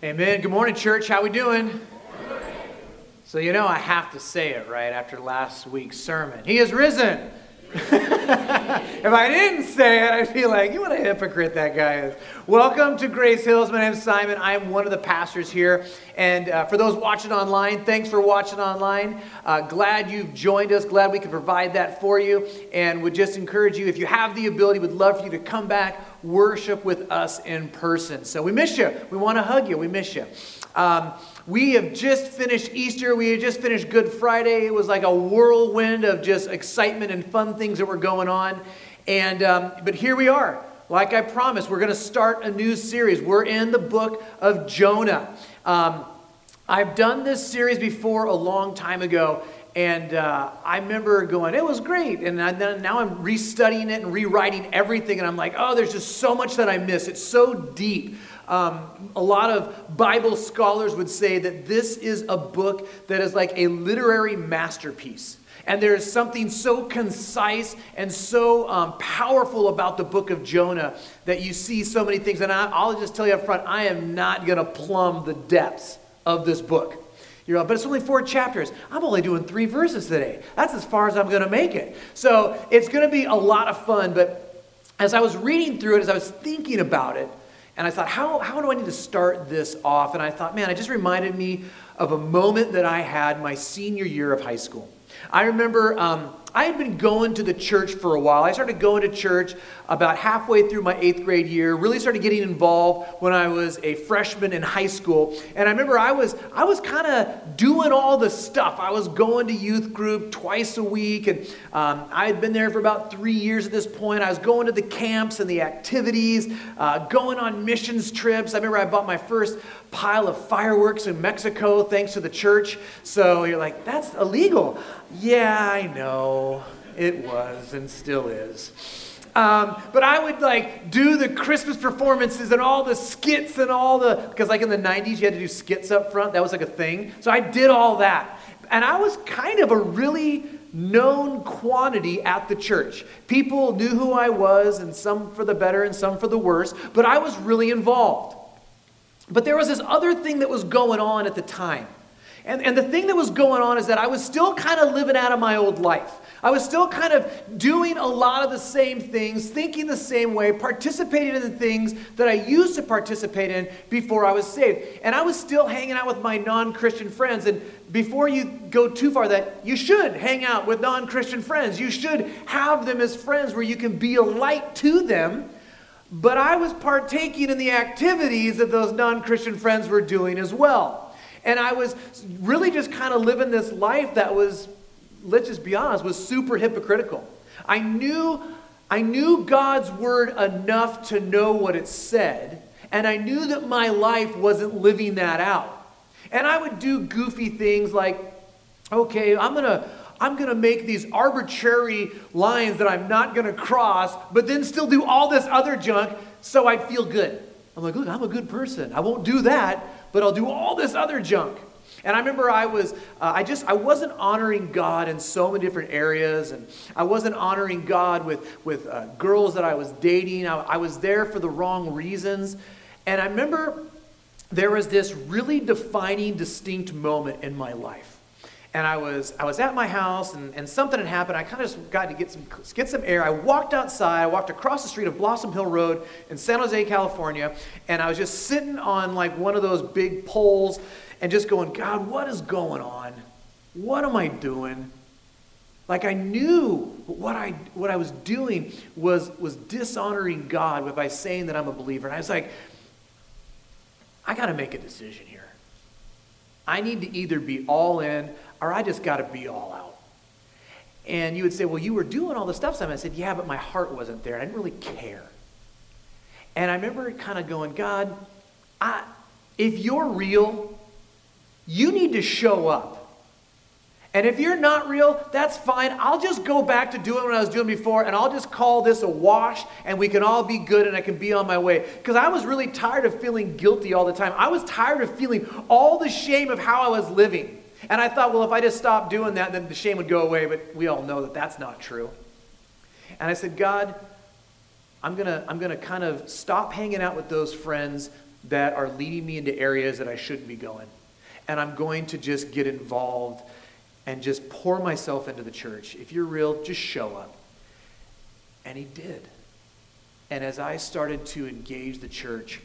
Amen. Good morning, church. How we doing? So you know I have to say it right after last week's sermon. He is risen. if I didn't say it, I'd be like, you what a hypocrite that guy is. Welcome to Grace Hills. My name's Simon. I'm one of the pastors here. And uh, for those watching online, thanks for watching online. Uh, glad you've joined us. Glad we can provide that for you. And would just encourage you, if you have the ability, would love for you to come back, worship with us in person. So we miss you. We want to hug you. We miss you. Um, we have just finished Easter. We have just finished Good Friday. It was like a whirlwind of just excitement and fun things that were going on. And, um, but here we are. Like I promised, we're going to start a new series. We're in the book of Jonah. Um, I've done this series before a long time ago, and uh, I remember going, it was great. And then now I'm restudying it and rewriting everything, and I'm like, oh, there's just so much that I miss. It's so deep. Um, a lot of Bible scholars would say that this is a book that is like a literary masterpiece. And there's something so concise and so um, powerful about the book of Jonah that you see so many things. And I, will just tell you up front, I am not going to plumb the depths of this book. You know, but it's only four chapters. I'm only doing three verses today. That's as far as I'm going to make it. So it's going to be a lot of fun. But as I was reading through it, as I was thinking about it, and I thought, how, how do I need to start this off? And I thought, man, it just reminded me of a moment that I had my senior year of high school. I remember um, I had been going to the church for a while. I started going to church about halfway through my eighth grade year. Really started getting involved when I was a freshman in high school. And I remember I was I was kind of doing all the stuff. I was going to youth group twice a week, and um, I had been there for about three years at this point. I was going to the camps and the activities, uh, going on missions trips. I remember I bought my first pile of fireworks in Mexico thanks to the church. So you're like, that's illegal. Yeah, I know. It was and still is. Um, but I would like do the Christmas performances and all the skits and all the, because like in the 90s, you had to do skits up front. That was like a thing. So I did all that. And I was kind of a really known quantity at the church. People knew who I was, and some for the better and some for the worse, but I was really involved. But there was this other thing that was going on at the time. And, and the thing that was going on is that I was still kind of living out of my old life. I was still kind of doing a lot of the same things, thinking the same way, participating in the things that I used to participate in before I was saved. And I was still hanging out with my non Christian friends. And before you go too far, that you should hang out with non Christian friends. You should have them as friends where you can be a light to them. But I was partaking in the activities that those non Christian friends were doing as well. And I was really just kind of living this life that was, let's just be honest, was super hypocritical. I knew, I knew God's word enough to know what it said, and I knew that my life wasn't living that out. And I would do goofy things like, okay, I'm going to I'm going to make these arbitrary lines that I'm not going to cross, but then still do all this other junk so I feel good. I'm like, look, I'm a good person. I won't do that, but I'll do all this other junk. And I remember I was, uh, I just, I wasn't honoring God in so many different areas, and I wasn't honoring God with, with uh, girls that I was dating. I, I was there for the wrong reasons. And I remember there was this really defining, distinct moment in my life and I was I was at my house and, and something had happened. I kind of just got to get some get some air. I walked outside, I walked across the street of Blossom Hill Road in San Jose, California, and I was just sitting on like one of those big poles and just going, God, what is going on? What am I doing? Like I knew what I what I was doing was was dishonoring God by saying that I'm a believer. And I was like, I got to make a decision here. I need to either be all in or I just got to be all out. And you would say, Well, you were doing all the stuff, Simon. I said, Yeah, but my heart wasn't there. I didn't really care. And I remember kind of going, God, I, if you're real, you need to show up. And if you're not real, that's fine. I'll just go back to doing what I was doing before, and I'll just call this a wash, and we can all be good, and I can be on my way. Because I was really tired of feeling guilty all the time. I was tired of feeling all the shame of how I was living. And I thought, well, if I just stopped doing that, then the shame would go away. But we all know that that's not true. And I said, God, I'm going to I'm going to kind of stop hanging out with those friends that are leading me into areas that I shouldn't be going. And I'm going to just get involved and just pour myself into the church. If you're real, just show up. And he did. And as I started to engage the church,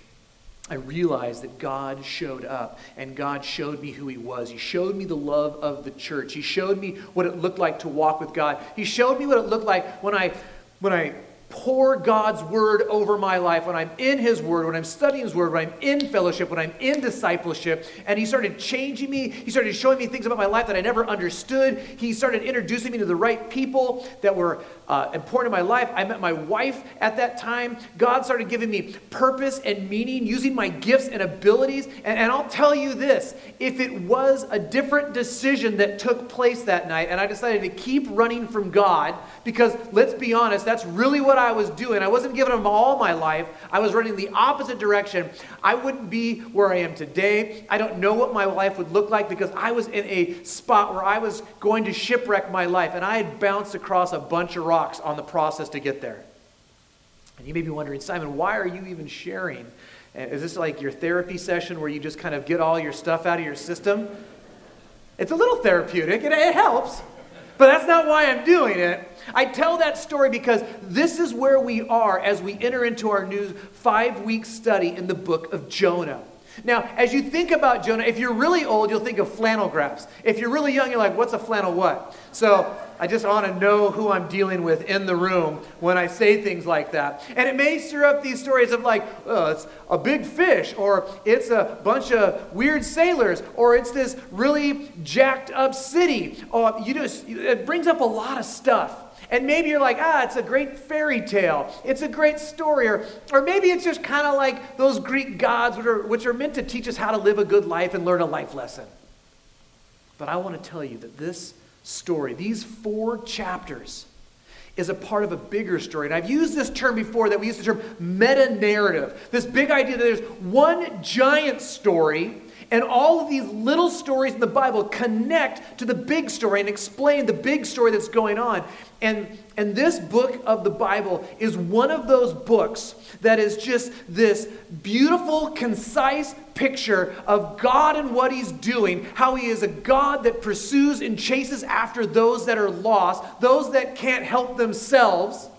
I realized that God showed up and God showed me who He was. He showed me the love of the church. He showed me what it looked like to walk with God. He showed me what it looked like when I, when I pour God's word over my life, when I'm in His word, when I'm studying His word, when I'm in fellowship, when I'm in discipleship, and He started changing me. He started showing me things about my life that I never understood. He started introducing me to the right people that were uh, important in my life. I met my wife at that time. God started giving me purpose and meaning, using my gifts and abilities. And, and I'll tell you this if it was a different decision that took place that night, and I decided to keep running from God, because let's be honest, that's really what I was doing. I wasn't giving Him all my life, I was running the opposite direction. I wouldn't be where I am today. I don't know what my life would look like because I was in a spot where I was going to shipwreck my life, and I had bounced across a bunch of rocks on the process to get there. And you may be wondering, Simon, why are you even sharing? Is this like your therapy session where you just kind of get all your stuff out of your system? It's a little therapeutic, it helps, but that's not why I'm doing it. I tell that story because this is where we are as we enter into our new five week study in the book of Jonah. Now, as you think about Jonah, if you're really old, you'll think of flannel graphs. If you're really young, you're like, what's a flannel what? So I just want to know who I'm dealing with in the room when I say things like that. And it may stir up these stories of like, oh, it's a big fish, or it's a bunch of weird sailors, or it's this really jacked up city. Or you just, it brings up a lot of stuff. And maybe you're like, ah, it's a great fairy tale. It's a great story. Or, or maybe it's just kind of like those Greek gods, which are, which are meant to teach us how to live a good life and learn a life lesson. But I want to tell you that this story, these four chapters, is a part of a bigger story. And I've used this term before that we use the term meta narrative. This big idea that there's one giant story and all of these little stories in the Bible connect to the big story and explain the big story that's going on. And, and this book of the Bible is one of those books that is just this beautiful, concise picture of God and what He's doing, how He is a God that pursues and chases after those that are lost, those that can't help themselves.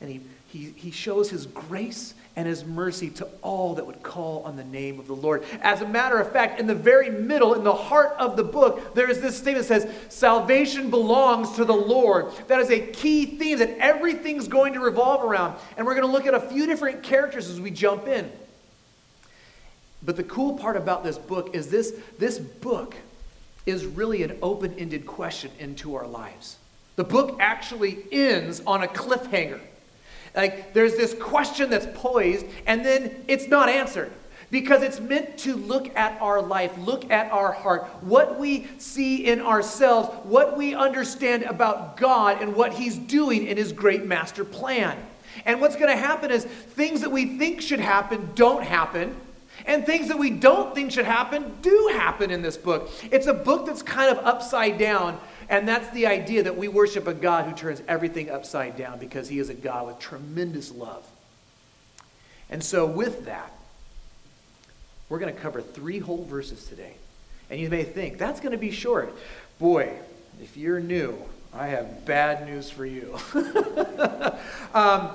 And He, he, he shows His grace and his mercy to all that would call on the name of the Lord. As a matter of fact, in the very middle, in the heart of the book, there is this statement that says, Salvation belongs to the Lord. That is a key theme that everything's going to revolve around. And we're going to look at a few different characters as we jump in. But the cool part about this book is this, this book is really an open ended question into our lives. The book actually ends on a cliffhanger. Like there's this question that's poised, and then it's not answered because it's meant to look at our life, look at our heart, what we see in ourselves, what we understand about God and what He's doing in His great master plan. And what's going to happen is things that we think should happen don't happen. And things that we don't think should happen do happen in this book. It's a book that's kind of upside down, and that's the idea that we worship a God who turns everything upside down because he is a God with tremendous love. And so, with that, we're going to cover three whole verses today. And you may think, that's going to be short. Boy, if you're new, I have bad news for you. um,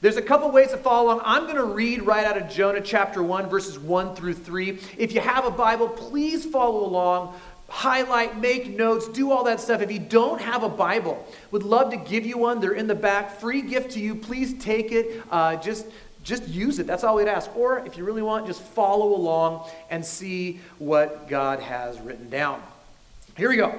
there's a couple ways to follow along. I'm going to read right out of Jonah chapter 1, verses 1 through 3. If you have a Bible, please follow along highlight, make notes, do all that stuff. If you don't have a Bible, would love to give you one. They're in the back. Free gift to you. Please take it. Uh, just just use it. That's all we'd ask. Or if you really want, just follow along and see what God has written down. Here we go.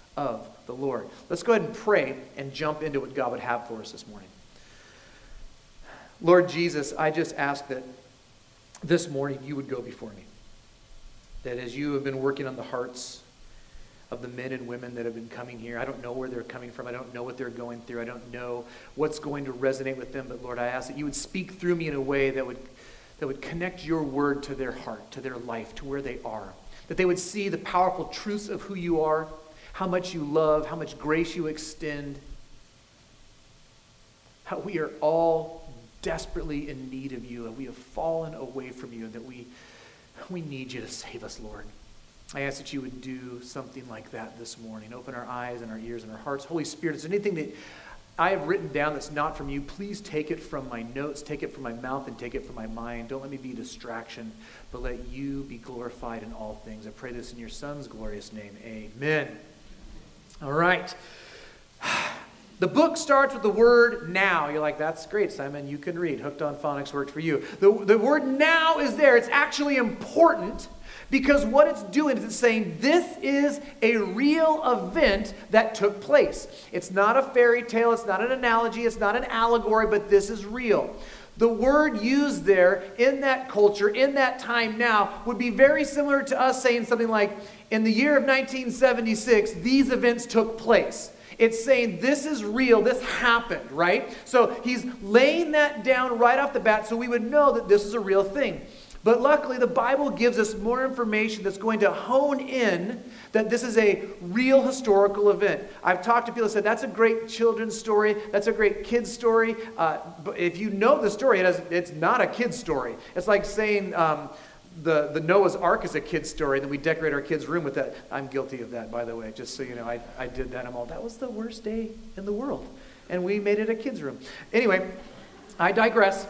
of the Lord. Let's go ahead and pray and jump into what God would have for us this morning. Lord Jesus, I just ask that this morning you would go before me. that as you have been working on the hearts of the men and women that have been coming here, I don't know where they're coming from. I don't know what they're going through. I don't know what's going to resonate with them. But Lord, I ask that you would speak through me in a way that would, that would connect your word to their heart, to their life, to where they are. That they would see the powerful truths of who you are, how much you love, how much grace you extend, how we are all desperately in need of you and we have fallen away from you and that we, we need you to save us, Lord. I ask that you would do something like that this morning. Open our eyes and our ears and our hearts. Holy Spirit, is there anything that I have written down that's not from you, please take it from my notes, take it from my mouth, and take it from my mind. Don't let me be a distraction, but let you be glorified in all things. I pray this in your Son's glorious name. Amen. All right. The book starts with the word now. You're like, that's great, Simon. You can read. Hooked on Phonics worked for you. The, the word now is there. It's actually important because what it's doing is it's saying this is a real event that took place. It's not a fairy tale, it's not an analogy, it's not an allegory, but this is real. The word used there in that culture, in that time now, would be very similar to us saying something like, in the year of 1976, these events took place. It's saying this is real, this happened, right? So he's laying that down right off the bat so we would know that this is a real thing. But luckily, the Bible gives us more information that's going to hone in that this is a real historical event. I've talked to people who said that's a great children's story, that's a great kid's story. Uh, but if you know the story, it has, it's not a kid's story. It's like saying, um, the, the Noah's Ark is a kid's story, and then we decorate our kids' room with that. I'm guilty of that, by the way, just so you know. I, I did that. I'm all, that was the worst day in the world. And we made it a kid's room. Anyway, I digress.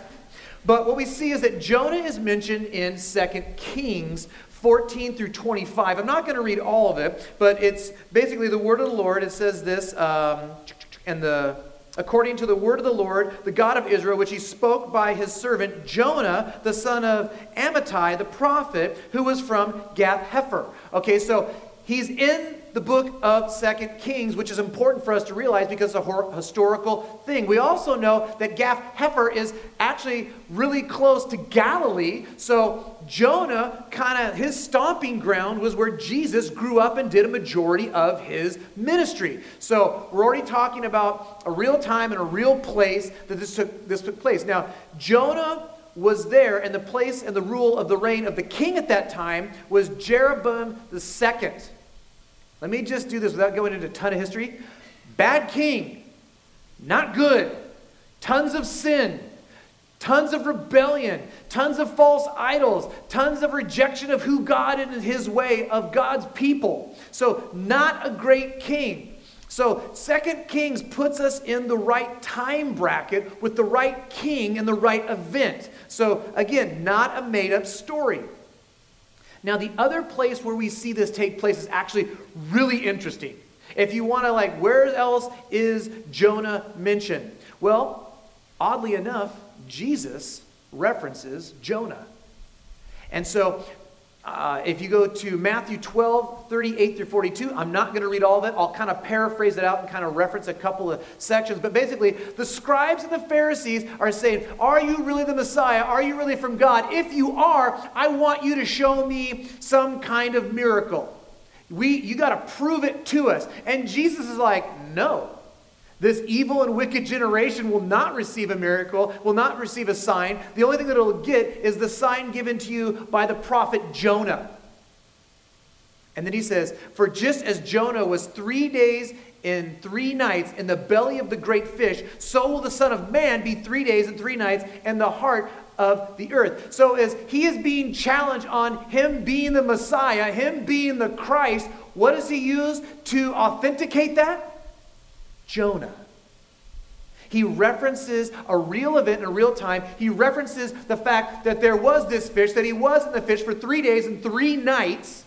But what we see is that Jonah is mentioned in 2 Kings 14 through 25. I'm not going to read all of it, but it's basically the word of the Lord. It says this, um, and the according to the word of the Lord, the God of Israel, which he spoke by his servant Jonah, the son of Amittai, the prophet, who was from Gath Hepher. Okay, so he's in the book of Second Kings, which is important for us to realize because it's a historical thing. We also know that Gath Hepher is actually really close to Galilee. So Jonah, kind of his stomping ground was where Jesus grew up and did a majority of his ministry. So we're already talking about a real time and a real place that this took, this took place. Now, Jonah was there, and the place and the rule of the reign of the king at that time was Jeroboam the second. Let me just do this without going into a ton of history. Bad king, not good, tons of sin, tons of rebellion, tons of false idols, tons of rejection of who God and his way of God's people. So, not a great king. So, Second Kings puts us in the right time bracket with the right king and the right event. So, again, not a made up story. Now, the other place where we see this take place is actually really interesting. If you want to, like, where else is Jonah mentioned? Well, oddly enough, Jesus references Jonah. And so uh, if you go to Matthew 12, 38 through 42, I'm not going to read all of it. I'll kind of paraphrase it out and kind of reference a couple of sections. But basically, the scribes and the Pharisees are saying, Are you really the Messiah? Are you really from God? If you are, I want you to show me some kind of miracle. We, you got to prove it to us. And Jesus is like, No. This evil and wicked generation will not receive a miracle, will not receive a sign. The only thing that it'll get is the sign given to you by the prophet Jonah. And then he says, For just as Jonah was three days and three nights in the belly of the great fish, so will the Son of Man be three days and three nights in the heart of the earth. So, as he is being challenged on him being the Messiah, him being the Christ, what does he use to authenticate that? Jonah. He references a real event in a real time. He references the fact that there was this fish, that he was in the fish for three days and three nights.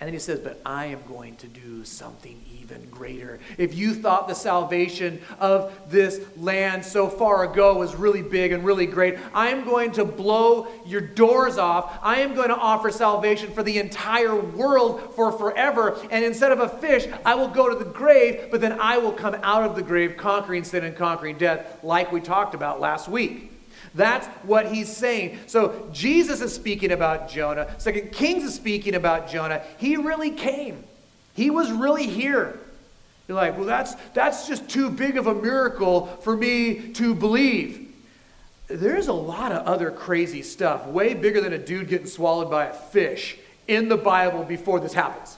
And then he says, But I am going to do something even greater. If you thought the salvation of this land so far ago was really big and really great, I am going to blow your doors off. I am going to offer salvation for the entire world for forever. And instead of a fish, I will go to the grave, but then I will come out of the grave conquering sin and conquering death, like we talked about last week. That's what he's saying. So Jesus is speaking about Jonah. Second Kings is speaking about Jonah. He really came. He was really here. You're like, well, that's, that's just too big of a miracle for me to believe. There's a lot of other crazy stuff, way bigger than a dude getting swallowed by a fish in the Bible before this happens.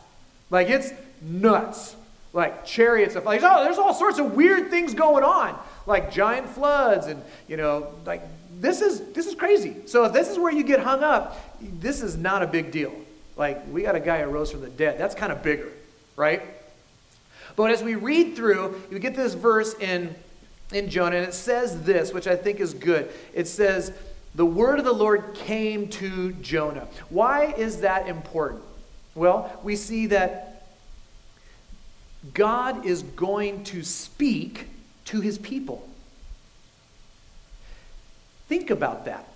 Like, it's nuts. Like chariots of like, oh, there's all sorts of weird things going on, like giant floods, and you know, like this is this is crazy. So if this is where you get hung up, this is not a big deal. Like, we got a guy who rose from the dead. That's kind of bigger, right? But as we read through, you get this verse in, in Jonah, and it says this, which I think is good. It says, The word of the Lord came to Jonah. Why is that important? Well, we see that God is going to speak to his people. Think about that.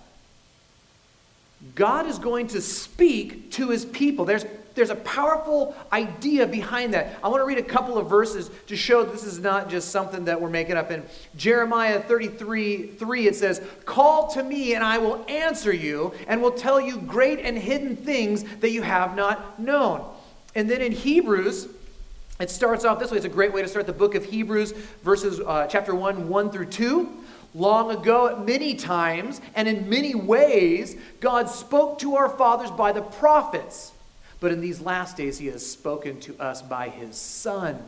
God is going to speak to his people. There's, there's a powerful idea behind that. I want to read a couple of verses to show this is not just something that we're making up. In Jeremiah 33 3, it says, Call to me, and I will answer you, and will tell you great and hidden things that you have not known. And then in Hebrews, it starts off this way. It's a great way to start the book of Hebrews, verses uh, chapter 1, 1 through 2. Long ago, at many times and in many ways, God spoke to our fathers by the prophets. But in these last days, He has spoken to us by His Son.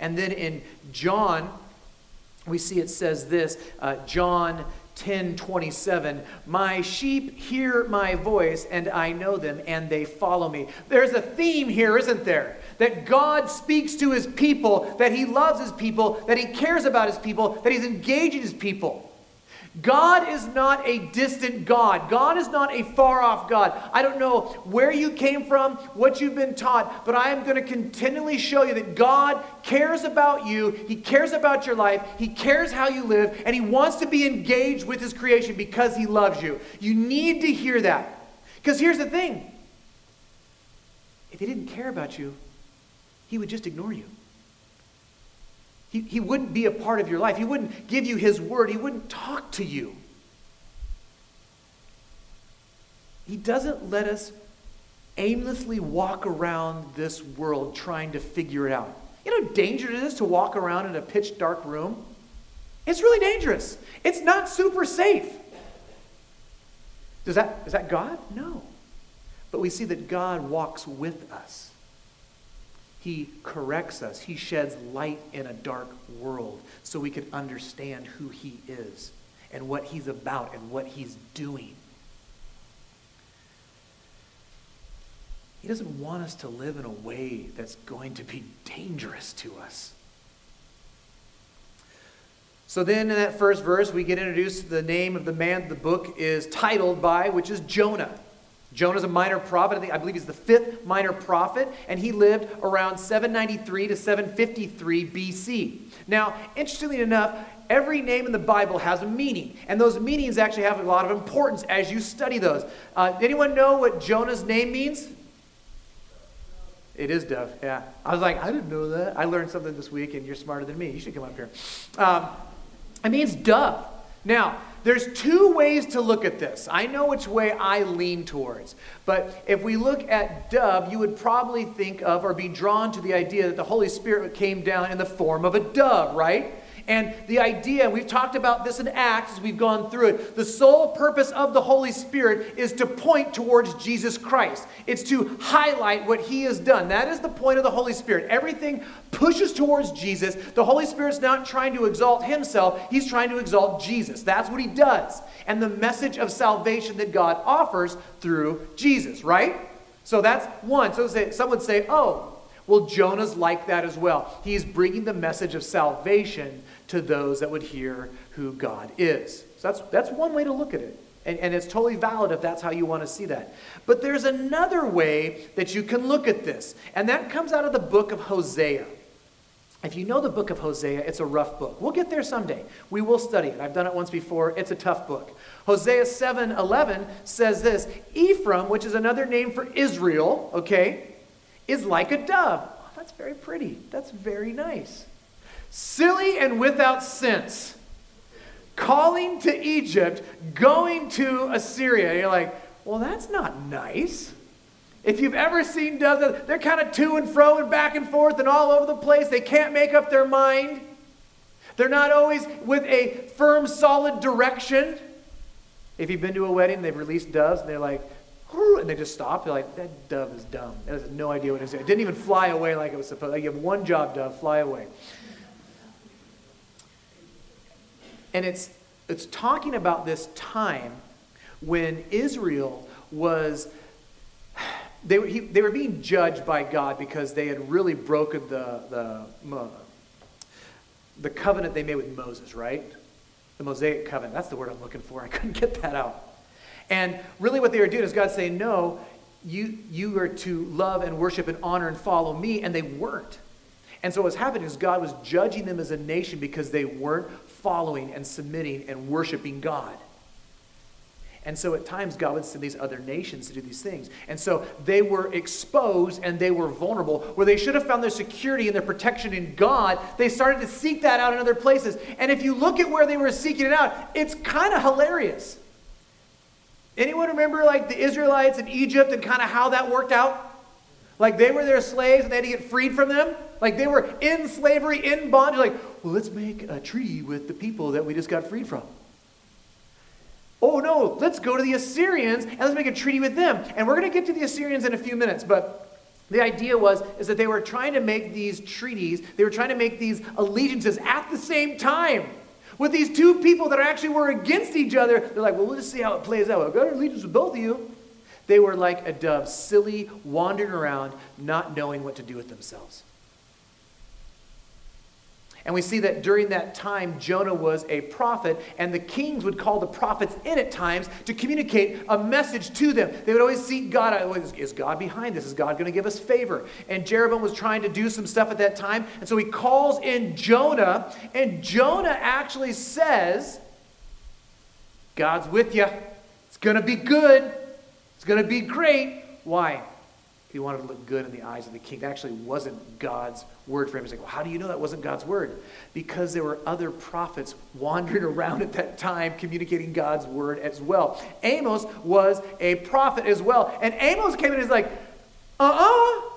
And then in John, we see it says this uh, John 10 27 my sheep hear my voice and i know them and they follow me there's a theme here isn't there that god speaks to his people that he loves his people that he cares about his people that he's engaging his people God is not a distant God. God is not a far off God. I don't know where you came from, what you've been taught, but I am going to continually show you that God cares about you. He cares about your life. He cares how you live, and He wants to be engaged with His creation because He loves you. You need to hear that. Because here's the thing if He didn't care about you, He would just ignore you. He, he wouldn't be a part of your life. He wouldn't give you His word. He wouldn't talk to you. He doesn't let us aimlessly walk around this world trying to figure it out. You know how dangerous it is to walk around in a pitch dark room? It's really dangerous. It's not super safe. Does that, is that God? No. But we see that God walks with us. He corrects us. He sheds light in a dark world so we can understand who He is and what He's about and what He's doing. He doesn't want us to live in a way that's going to be dangerous to us. So then in that first verse, we get introduced to the name of the man the book is titled by, which is Jonah. Jonah's a minor prophet. I, think, I believe he's the fifth minor prophet, and he lived around 793 to 753 BC. Now, interestingly enough, every name in the Bible has a meaning, and those meanings actually have a lot of importance as you study those. Uh, anyone know what Jonah's name means? It is dove, yeah. I was like, I didn't know that. I learned something this week, and you're smarter than me. You should come up here. Um, it means dove. Now, there's two ways to look at this. I know which way I lean towards. But if we look at dove, you would probably think of or be drawn to the idea that the Holy Spirit came down in the form of a dove, right? And the idea, we've talked about this in Acts as we've gone through it, the sole purpose of the Holy Spirit is to point towards Jesus Christ. It's to highlight what he has done. That is the point of the Holy Spirit. Everything pushes towards Jesus. The Holy Spirit's not trying to exalt himself, he's trying to exalt Jesus. That's what he does. And the message of salvation that God offers through Jesus, right? So that's one. So some would say, oh, well, Jonah's like that as well. He's bringing the message of salvation to those that would hear who God is. So that's, that's one way to look at it. And, and it's totally valid if that's how you want to see that. But there's another way that you can look at this, and that comes out of the book of Hosea. If you know the book of Hosea, it's a rough book. We'll get there someday. We will study it. I've done it once before. It's a tough book. Hosea 7 11 says this Ephraim, which is another name for Israel, okay, is like a dove. Oh, that's very pretty. That's very nice silly and without sense. calling to Egypt, going to Assyria. You're like, well, that's not nice. If you've ever seen doves, they're kind of to and fro and back and forth and all over the place. They can't make up their mind. They're not always with a firm, solid direction. If you've been to a wedding, they've released doves and they're like, and they just stop. They're like, that dove is dumb. It has no idea what it is. It didn't even fly away like it was supposed. To. Like you have one job, dove, fly away. And it's it's talking about this time when Israel was they were, he, they were being judged by God because they had really broken the, the, the covenant they made with Moses, right? The Mosaic covenant. That's the word I'm looking for. I couldn't get that out. And really, what they were doing is God saying, No, you, you are to love and worship and honor and follow me, and they weren't. And so, what's happening is God was judging them as a nation because they weren't following and submitting and worshiping God. And so at times, God would send these other nations to do these things. And so they were exposed and they were vulnerable. Where they should have found their security and their protection in God, they started to seek that out in other places. And if you look at where they were seeking it out, it's kind of hilarious. Anyone remember like the Israelites in Egypt and kind of how that worked out? Like they were their slaves and they had to get freed from them? Like they were in slavery, in bondage. Like, well, let's make a treaty with the people that we just got freed from. Oh no, let's go to the Assyrians and let's make a treaty with them. And we're going to get to the Assyrians in a few minutes, but the idea was is that they were trying to make these treaties, they were trying to make these allegiances at the same time. With these two people that actually were against each other, they're like, well, we'll just see how it plays out. I've got an allegiance with both of you. They were like a dove, silly, wandering around, not knowing what to do with themselves. And we see that during that time, Jonah was a prophet, and the kings would call the prophets in at times to communicate a message to them. They would always seek God. Is God behind this? Is God going to give us favor? And Jeroboam was trying to do some stuff at that time, and so he calls in Jonah, and Jonah actually says, God's with you. It's going to be good. It's going to be great. Why? He wanted to look good in the eyes of the king. That actually wasn't God's word for him. He's like, well, how do you know that wasn't God's word? Because there were other prophets wandering around at that time communicating God's word as well. Amos was a prophet as well. And Amos came in and he's like, uh-uh.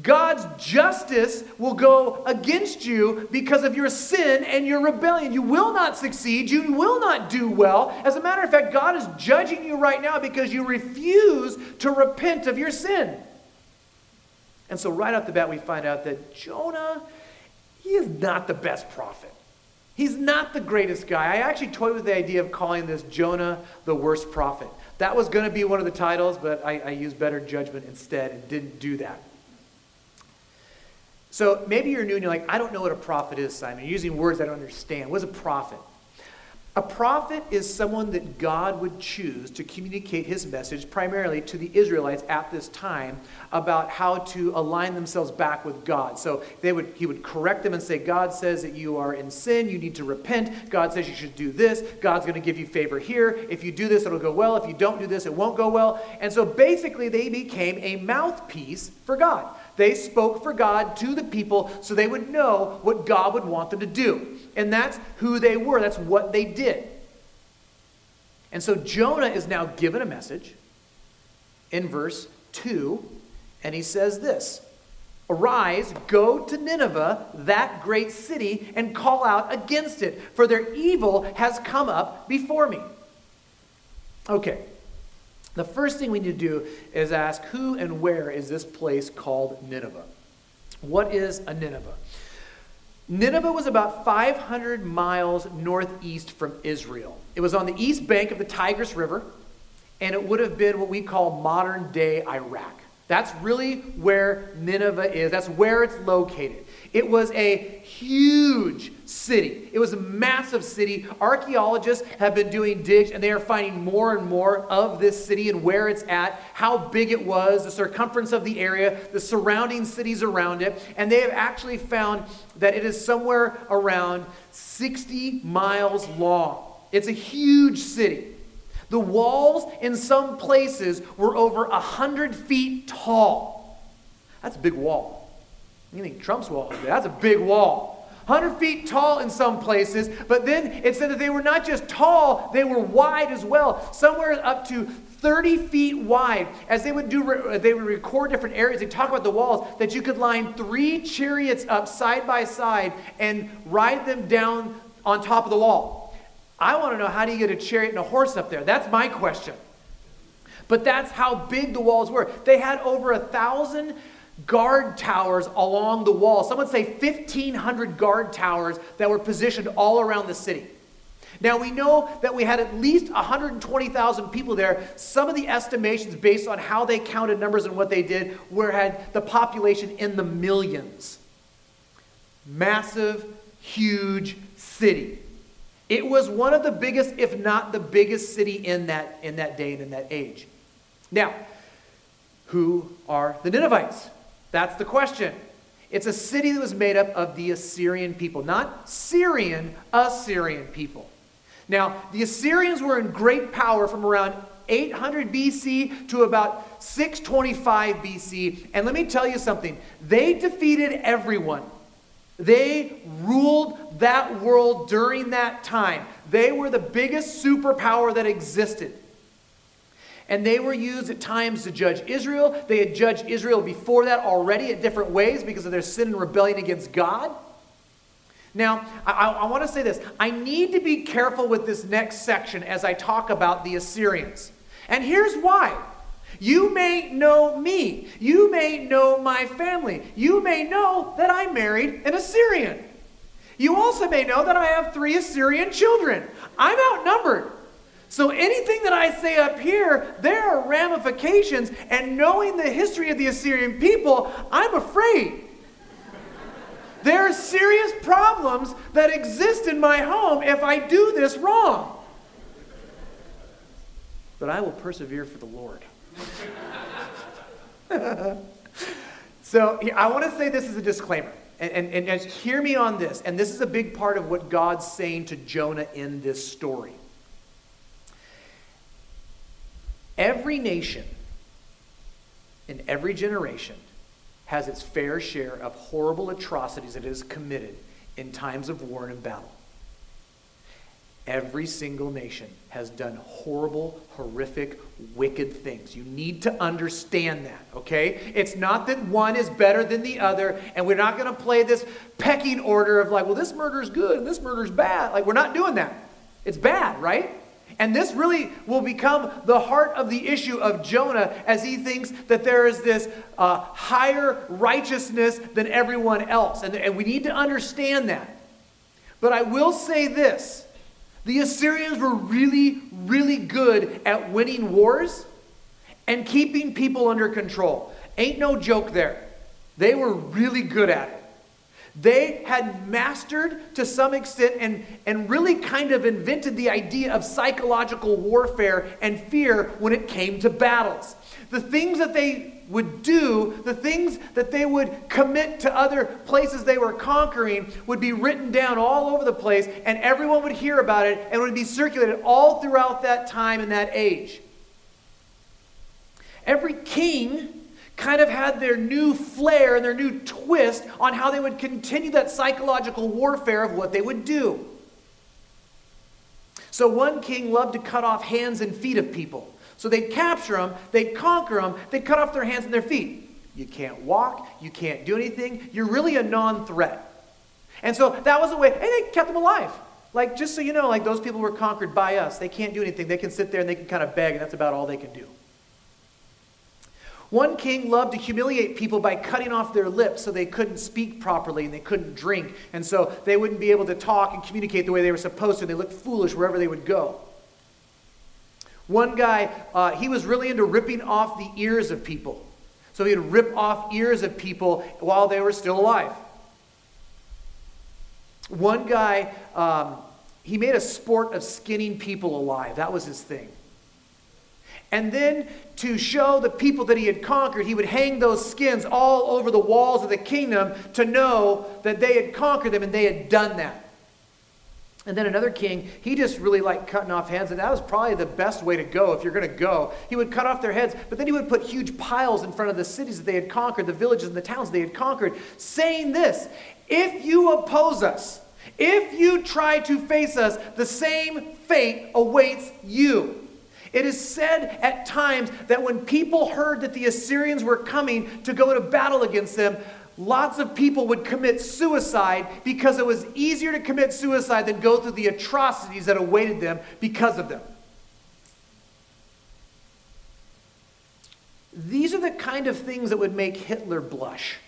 God's justice will go against you because of your sin and your rebellion. You will not succeed. You will not do well. As a matter of fact, God is judging you right now because you refuse to repent of your sin. And so, right off the bat, we find out that Jonah, he is not the best prophet. He's not the greatest guy. I actually toyed with the idea of calling this Jonah the worst prophet. That was going to be one of the titles, but I, I used better judgment instead and didn't do that. So maybe you're new and you're like, I don't know what a prophet is, Simon. You're using words I don't understand. What is a prophet? A prophet is someone that God would choose to communicate his message primarily to the Israelites at this time about how to align themselves back with God. So they would, he would correct them and say, God says that you are in sin, you need to repent. God says you should do this. God's going to give you favor here. If you do this, it'll go well. If you don't do this, it won't go well. And so basically, they became a mouthpiece for God. They spoke for God to the people so they would know what God would want them to do. And that's who they were, that's what they did. And so Jonah is now given a message in verse 2, and he says this Arise, go to Nineveh, that great city, and call out against it, for their evil has come up before me. Okay, the first thing we need to do is ask who and where is this place called Nineveh? What is a Nineveh? Nineveh was about 500 miles northeast from Israel. It was on the east bank of the Tigris River, and it would have been what we call modern day Iraq. That's really where Nineveh is, that's where it's located. It was a huge city. It was a massive city. Archaeologists have been doing digs and they are finding more and more of this city and where it's at, how big it was, the circumference of the area, the surrounding cities around it. And they have actually found that it is somewhere around 60 miles long. It's a huge city. The walls in some places were over 100 feet tall. That's a big wall. You think Trump's wall is That's a big wall. 100 feet tall in some places, but then it said that they were not just tall, they were wide as well, somewhere up to 30 feet wide. As they would do, uh, they would record different areas. They talk about the walls that you could line three chariots up side by side and ride them down on top of the wall. I want to know how do you get a chariot and a horse up there? That's my question. But that's how big the walls were. They had over a thousand guard towers along the wall. Some would say 1,500 guard towers that were positioned all around the city. Now, we know that we had at least 120,000 people there. Some of the estimations, based on how they counted numbers and what they did, were had the population in the millions. Massive, huge city. It was one of the biggest, if not the biggest city in that, in that day and in that age. Now, who are the Ninevites? That's the question. It's a city that was made up of the Assyrian people, not Syrian, Assyrian people. Now, the Assyrians were in great power from around 800 BC to about 625 BC. And let me tell you something they defeated everyone. They ruled that world during that time. They were the biggest superpower that existed and they were used at times to judge Israel. They had judged Israel before that already in different ways because of their sin and rebellion against God. Now, I, I want to say this. I need to be careful with this next section as I talk about the Assyrians. And here's why. You may know me. You may know my family. You may know that I married an Assyrian. You also may know that I have three Assyrian children. I'm outnumbered. So anything that I say up here, there are ramifications, and knowing the history of the Assyrian people, I'm afraid. There are serious problems that exist in my home if I do this wrong. But I will persevere for the Lord. so I want to say this as a disclaimer. And, and, and, hear me on this. And this is a big part of what God's saying to Jonah in this story. Every nation in every generation has its fair share of horrible atrocities it has committed in times of war and battle. Every single nation has done horrible, horrific, wicked things. You need to understand that, okay? It's not that one is better than the other, and we're not going to play this pecking order of like, well, this murder is good and this murder is bad. Like, we're not doing that. It's bad, right? And this really will become the heart of the issue of Jonah as he thinks that there is this uh, higher righteousness than everyone else. And, and we need to understand that. But I will say this the Assyrians were really, really good at winning wars and keeping people under control. Ain't no joke there. They were really good at it. They had mastered to some extent and, and really kind of invented the idea of psychological warfare and fear when it came to battles. The things that they would do, the things that they would commit to other places they were conquering, would be written down all over the place, and everyone would hear about it and would be circulated all throughout that time and that age. Every king kind of had their new flair and their new twist on how they would continue that psychological warfare of what they would do. So one king loved to cut off hands and feet of people. So they'd capture them, they'd conquer them, they'd cut off their hands and their feet. You can't walk, you can't do anything, you're really a non threat. And so that was a way, and they kept them alive. Like, just so you know, like those people were conquered by us. They can't do anything. They can sit there and they can kind of beg, and that's about all they can do. One king loved to humiliate people by cutting off their lips so they couldn't speak properly and they couldn't drink. And so they wouldn't be able to talk and communicate the way they were supposed to. And they looked foolish wherever they would go. One guy, uh, he was really into ripping off the ears of people. So he'd rip off ears of people while they were still alive. One guy, um, he made a sport of skinning people alive. That was his thing. And then to show the people that he had conquered, he would hang those skins all over the walls of the kingdom to know that they had conquered them and they had done that. And then another king, he just really liked cutting off heads, and that was probably the best way to go if you're going to go. He would cut off their heads, but then he would put huge piles in front of the cities that they had conquered, the villages and the towns they had conquered, saying this If you oppose us, if you try to face us, the same fate awaits you. It is said at times that when people heard that the Assyrians were coming to go to battle against them, lots of people would commit suicide because it was easier to commit suicide than go through the atrocities that awaited them because of them. These are the kind of things that would make Hitler blush.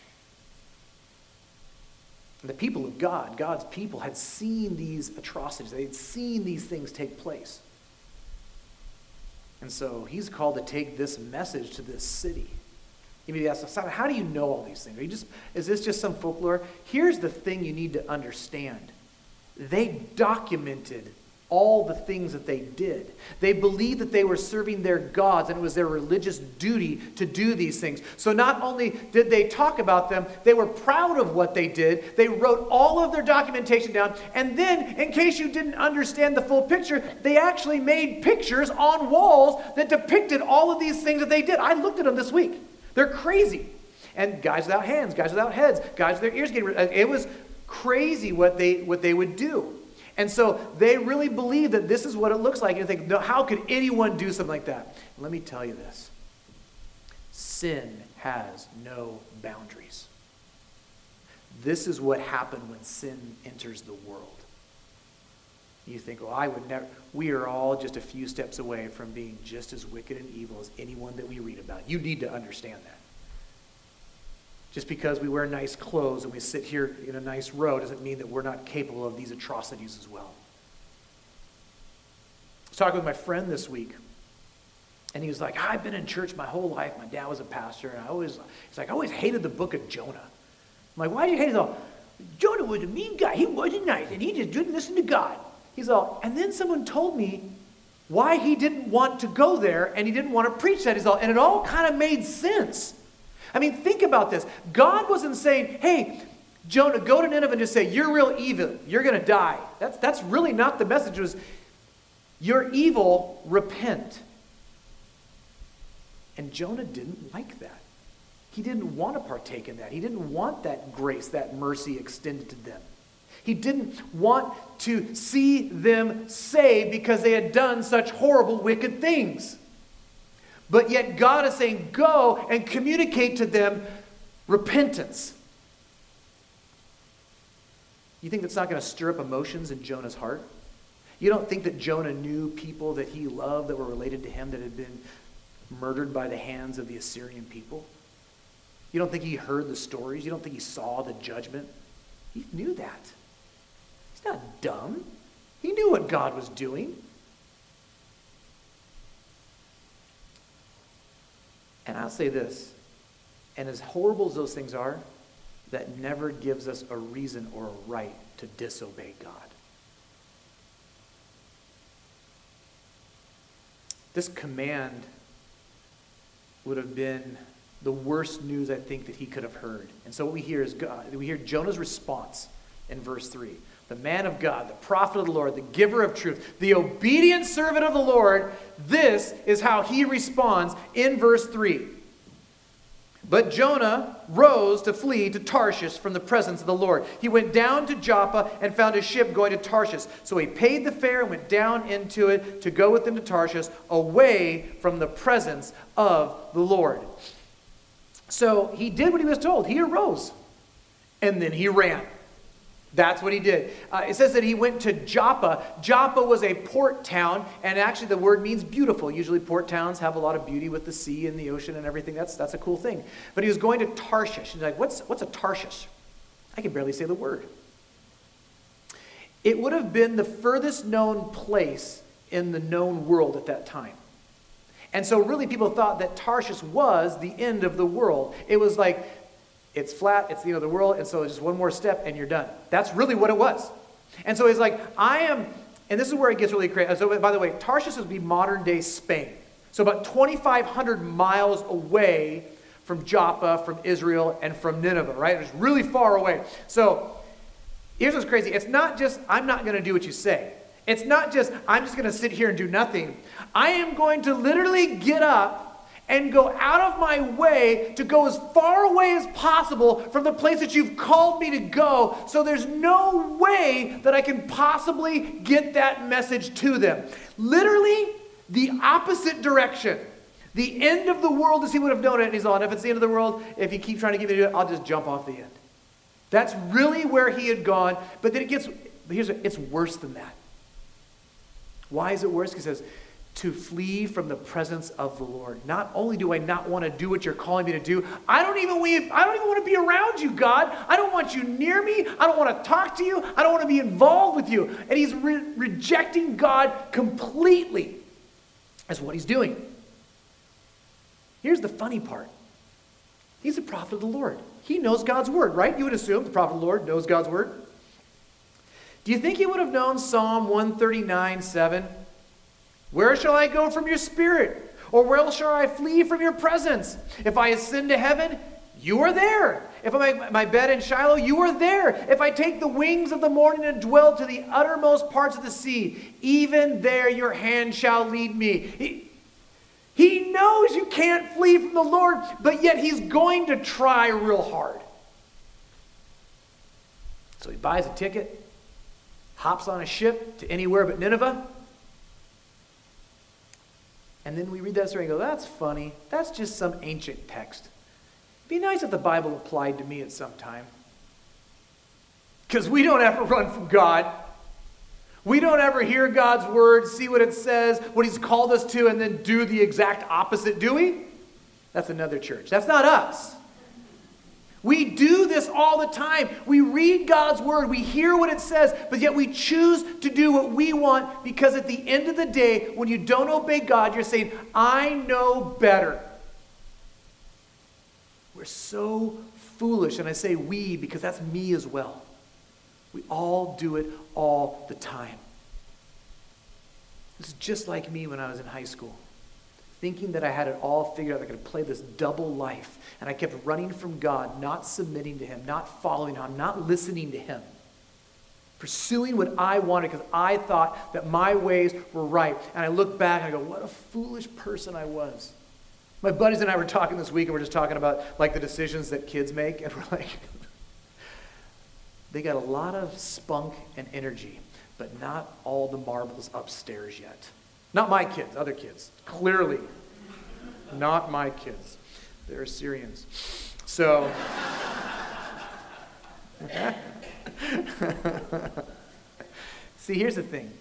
The people of God, God's people, had seen these atrocities. They had seen these things take place. And so he's called to take this message to this city. You may ask, Simon, how do you know all these things? Are you just, is this just some folklore? Here's the thing you need to understand. They documented all the things that they did. They believed that they were serving their gods and it was their religious duty to do these things. So not only did they talk about them, they were proud of what they did. They wrote all of their documentation down. And then, in case you didn't understand the full picture, they actually made pictures on walls that depicted all of these things that they did. I looked at them this week. They're crazy. And guys without hands, guys without heads, guys with their ears getting it was crazy what they what they would do. And so they really believe that this is what it looks like. And think, no, how could anyone do something like that? Let me tell you this sin has no boundaries. This is what happened when sin enters the world. You think, well, I would never. We are all just a few steps away from being just as wicked and evil as anyone that we read about. You need to understand that. Just because we wear nice clothes and we sit here in a nice row doesn't mean that we're not capable of these atrocities as well. I was talking with my friend this week, and he was like, I've been in church my whole life. My dad was a pastor, and I always, he's like, I always hated the book of Jonah. I'm like, why do you hate it? all? Jonah was a mean guy. He wasn't nice, and he just didn't listen to God. He's all, and then someone told me why he didn't want to go there and he didn't want to preach that. He's all, and it all kind of made sense. I mean, think about this. God wasn't saying, hey, Jonah, go to Nineveh and just say, you're real evil. You're going to die. That's, that's really not the message. It was, you're evil, repent. And Jonah didn't like that. He didn't want to partake in that. He didn't want that grace, that mercy extended to them. He didn't want to see them saved because they had done such horrible, wicked things. But yet God is saying, go and communicate to them repentance. You think that's not going to stir up emotions in Jonah's heart? You don't think that Jonah knew people that he loved that were related to him that had been murdered by the hands of the Assyrian people? You don't think he heard the stories? You don't think he saw the judgment? He knew that. He's not dumb. He knew what God was doing. And I'll say this, and as horrible as those things are, that never gives us a reason or a right to disobey God. This command would have been the worst news I think that he could have heard. And so what we hear is God, we hear Jonah's response in verse 3. The man of God, the prophet of the Lord, the giver of truth, the obedient servant of the Lord, this is how he responds in verse 3. But Jonah rose to flee to Tarshish from the presence of the Lord. He went down to Joppa and found a ship going to Tarshish. So he paid the fare and went down into it to go with them to Tarshish, away from the presence of the Lord. So he did what he was told. He arose and then he ran. That's what he did. Uh, it says that he went to Joppa. Joppa was a port town, and actually the word means beautiful. Usually port towns have a lot of beauty with the sea and the ocean and everything. That's, that's a cool thing. But he was going to Tarshish. He's like, what's, what's a Tarshish? I can barely say the word. It would have been the furthest known place in the known world at that time. And so, really, people thought that Tarshish was the end of the world. It was like it's flat, it's the end of the world, and so just one more step and you're done. That's really what it was. And so he's like, I am, and this is where it gets really crazy. So, by the way, Tarshish would be modern day Spain. So, about 2,500 miles away from Joppa, from Israel, and from Nineveh, right? It's really far away. So, here's what's crazy it's not just, I'm not going to do what you say. It's not just, I'm just going to sit here and do nothing. I am going to literally get up and go out of my way to go as far away as possible from the place that you've called me to go. So there's no way that I can possibly get that message to them. Literally, the opposite direction. The end of the world as he would have known it. And he's on, if it's the end of the world, if you keep trying to give me to it, I'll just jump off the end. That's really where he had gone. But then it gets, here's, it's worse than that. Why is it worse? Because he says, to flee from the presence of the Lord. Not only do I not want to do what you're calling me to do, I don't even I don't even want to be around you, God. I don't want you near me. I don't want to talk to you. I don't want to be involved with you. And he's re- rejecting God completely. That's what he's doing. Here's the funny part. He's a prophet of the Lord. He knows God's word, right? You would assume the prophet of the Lord knows God's word. Do you think he would have known Psalm 139 7? Where shall I go from your spirit? Or where shall I flee from your presence? If I ascend to heaven, you are there. If I make my bed in Sheol, you are there. If I take the wings of the morning and dwell to the uttermost parts of the sea, even there your hand shall lead me. He, he knows you can't flee from the Lord, but yet he's going to try real hard. So he buys a ticket, hops on a ship to anywhere but Nineveh and then we read that story and go, that's funny. That's just some ancient text. It'd be nice if the Bible applied to me at some time. Because we don't ever run from God. We don't ever hear God's word, see what it says, what He's called us to, and then do the exact opposite, do we? That's another church. That's not us. We do this all the time. We read God's word, we hear what it says, but yet we choose to do what we want because at the end of the day, when you don't obey God, you're saying, I know better. We're so foolish. And I say we because that's me as well. We all do it all the time. This is just like me when I was in high school thinking that I had it all figured out. I could play this double life. And I kept running from God, not submitting to Him, not following Him, not listening to Him. Pursuing what I wanted because I thought that my ways were right. And I look back and I go, what a foolish person I was. My buddies and I were talking this week and we're just talking about like the decisions that kids make. And we're like, they got a lot of spunk and energy, but not all the marbles upstairs yet. Not my kids, other kids. Clearly, not my kids. They're Syrians. So. See, here's the thing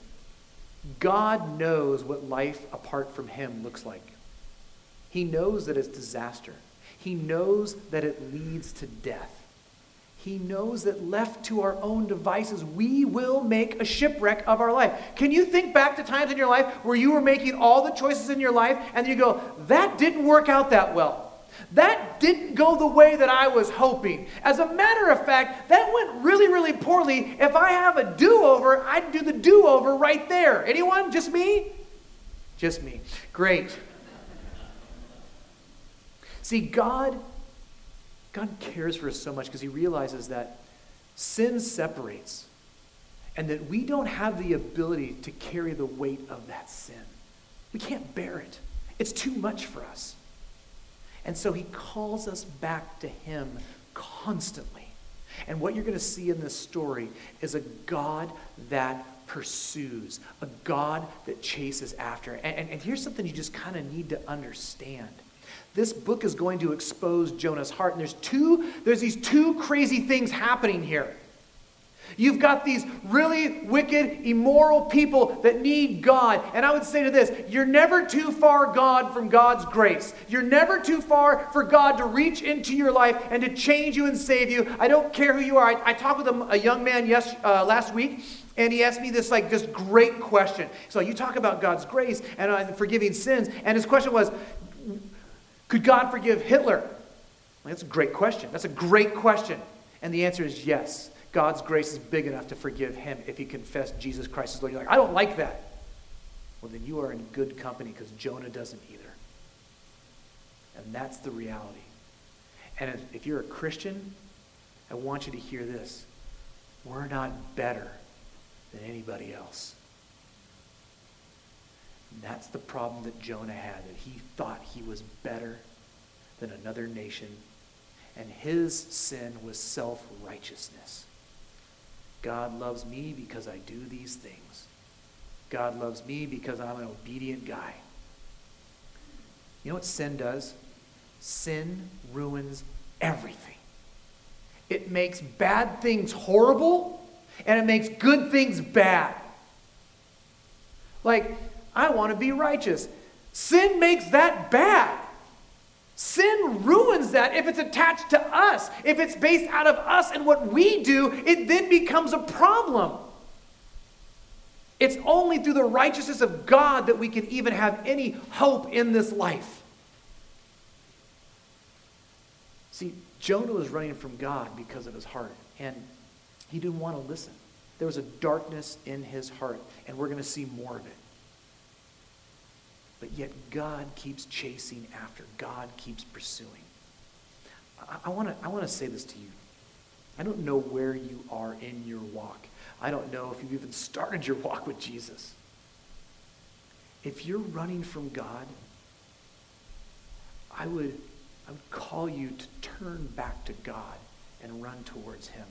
God knows what life apart from Him looks like. He knows that it's disaster, He knows that it leads to death. He knows that left to our own devices, we will make a shipwreck of our life. Can you think back to times in your life where you were making all the choices in your life and you go, that didn't work out that well? That didn't go the way that I was hoping. As a matter of fact, that went really, really poorly. If I have a do over, I'd do the do over right there. Anyone? Just me? Just me. Great. See, God God cares for us so much because he realizes that sin separates and that we don't have the ability to carry the weight of that sin. We can't bear it, it's too much for us. And so he calls us back to him constantly. And what you're going to see in this story is a God that pursues, a God that chases after. And, and, and here's something you just kind of need to understand this book is going to expose Jonah's heart. And there's two, there's these two crazy things happening here. You've got these really wicked, immoral people that need God. And I would say to this you're never too far God, from God's grace. You're never too far for God to reach into your life and to change you and save you. I don't care who you are. I, I talked with a, a, young man yes, uh, last week. And he asked me this like this great question. So you talk about God's grace and uh, forgiving sins, and his question was, could God forgive Hitler? That's a great question. That's a great question. And the answer is yes. God's grace is big enough to forgive him if he confessed Jesus Christ as Lord. You're like, I don't like that. Well, then you are in good company because Jonah doesn't either. And that's the reality. And if you're a Christian, I want you to hear this. we're not better than anybody else. And that's the problem that Jonah had, that he thought he was better than another nation. And his sin was self righteousness. God loves me because I do these things. God loves me because I'm an obedient guy. You know what sin does? Sin ruins everything. It makes bad things horrible, and it makes good things bad. Like, I want to be righteous. Sin makes that bad. Sin ruins that if it's attached to us. If it's based out of us and what we do, it then becomes a problem. It's only through the righteousness of God that we can even have any hope in this life. See, Jonah was running from God because of his heart, and he didn't want to listen. There was a darkness in his heart, and we're going to see more of it. But yet, God keeps chasing after, God keeps pursuing. I, I want to I wanna say this to you. I don't know where you are in your walk. I don't know if you've even started your walk with Jesus. If you're running from God, I would, I would call you to turn back to God and run towards Him.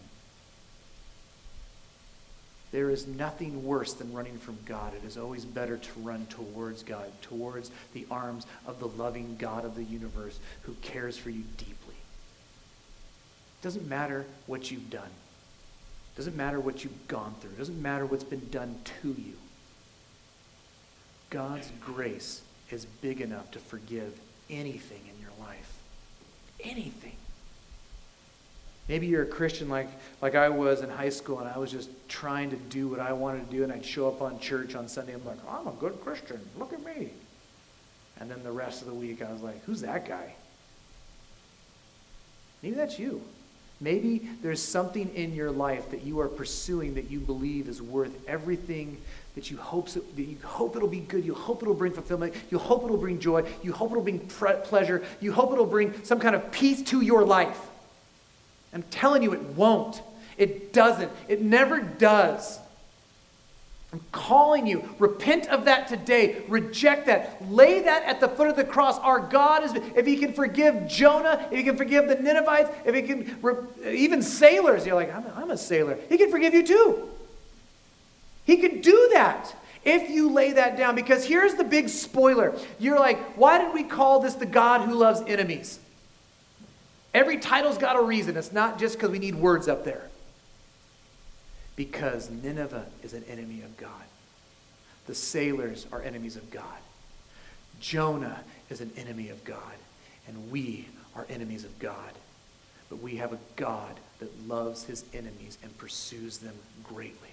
There is nothing worse than running from God. It is always better to run towards God, towards the arms of the loving God of the universe who cares for you deeply. It doesn't matter what you've done. It doesn't matter what you've gone through. It doesn't matter what's been done to you. God's grace is big enough to forgive anything in your life. Anything. Maybe you're a Christian like, like I was in high school and I was just trying to do what I wanted to do and I'd show up on church on Sunday and I'm like, I'm a good Christian. Look at me. And then the rest of the week I was like, who's that guy? Maybe that's you. Maybe there's something in your life that you are pursuing that you believe is worth everything that you hope that you hope it'll be good. You hope it'll bring fulfillment. You hope it'll bring joy. You hope it'll bring pre- pleasure. You hope it'll bring some kind of peace to your life. I'm telling you, it won't. It doesn't. It never does. I'm calling you. Repent of that today. Reject that. Lay that at the foot of the cross. Our God is, if He can forgive Jonah, if He can forgive the Ninevites, if He can, even sailors, you're like, I'm a, I'm a sailor. He can forgive you too. He can do that if you lay that down. Because here's the big spoiler. You're like, why did we call this the God who loves enemies? Every title's got a reason. It's not just because we need words up there. Because Nineveh is an enemy of God. The sailors are enemies of God. Jonah is an enemy of God. And we are enemies of God. But we have a God that loves his enemies and pursues them greatly.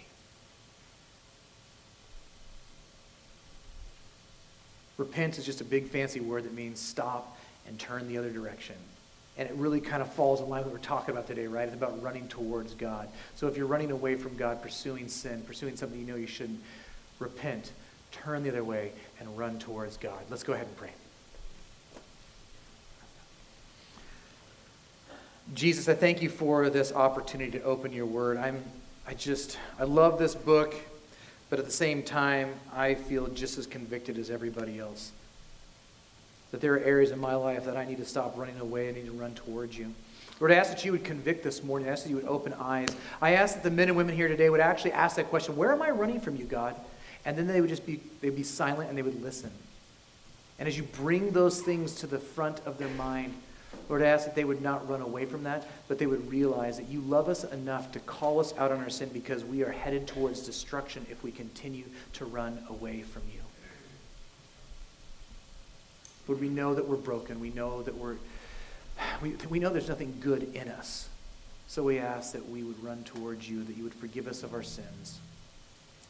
Repent is just a big fancy word that means stop and turn the other direction. And it really kind of falls in line with what we're talking about today, right? It's about running towards God. So if you're running away from God, pursuing sin, pursuing something you know you shouldn't, repent, turn the other way, and run towards God. Let's go ahead and pray. Jesus, I thank you for this opportunity to open your word. I'm I just I love this book, but at the same time, I feel just as convicted as everybody else that there are areas in my life that I need to stop running away. I need to run towards you. Lord, I ask that you would convict this morning. I ask that you would open eyes. I ask that the men and women here today would actually ask that question Where am I running from you, God? And then they would just be, they'd be silent and they would listen. And as you bring those things to the front of their mind, Lord, I ask that they would not run away from that, but they would realize that you love us enough to call us out on our sin because we are headed towards destruction if we continue to run away from you. Lord, we know that we're broken. We know that we're, we, we know there's nothing good in us. So we ask that we would run towards you, that you would forgive us of our sins.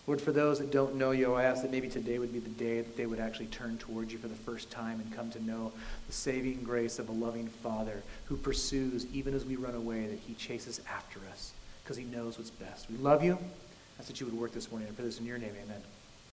Lord, for those that don't know you, I ask that maybe today would be the day that they would actually turn towards you for the first time and come to know the saving grace of a loving Father who pursues, even as we run away, that he chases after us because he knows what's best. We love you. I ask that you would work this morning. I pray this in your name. Amen.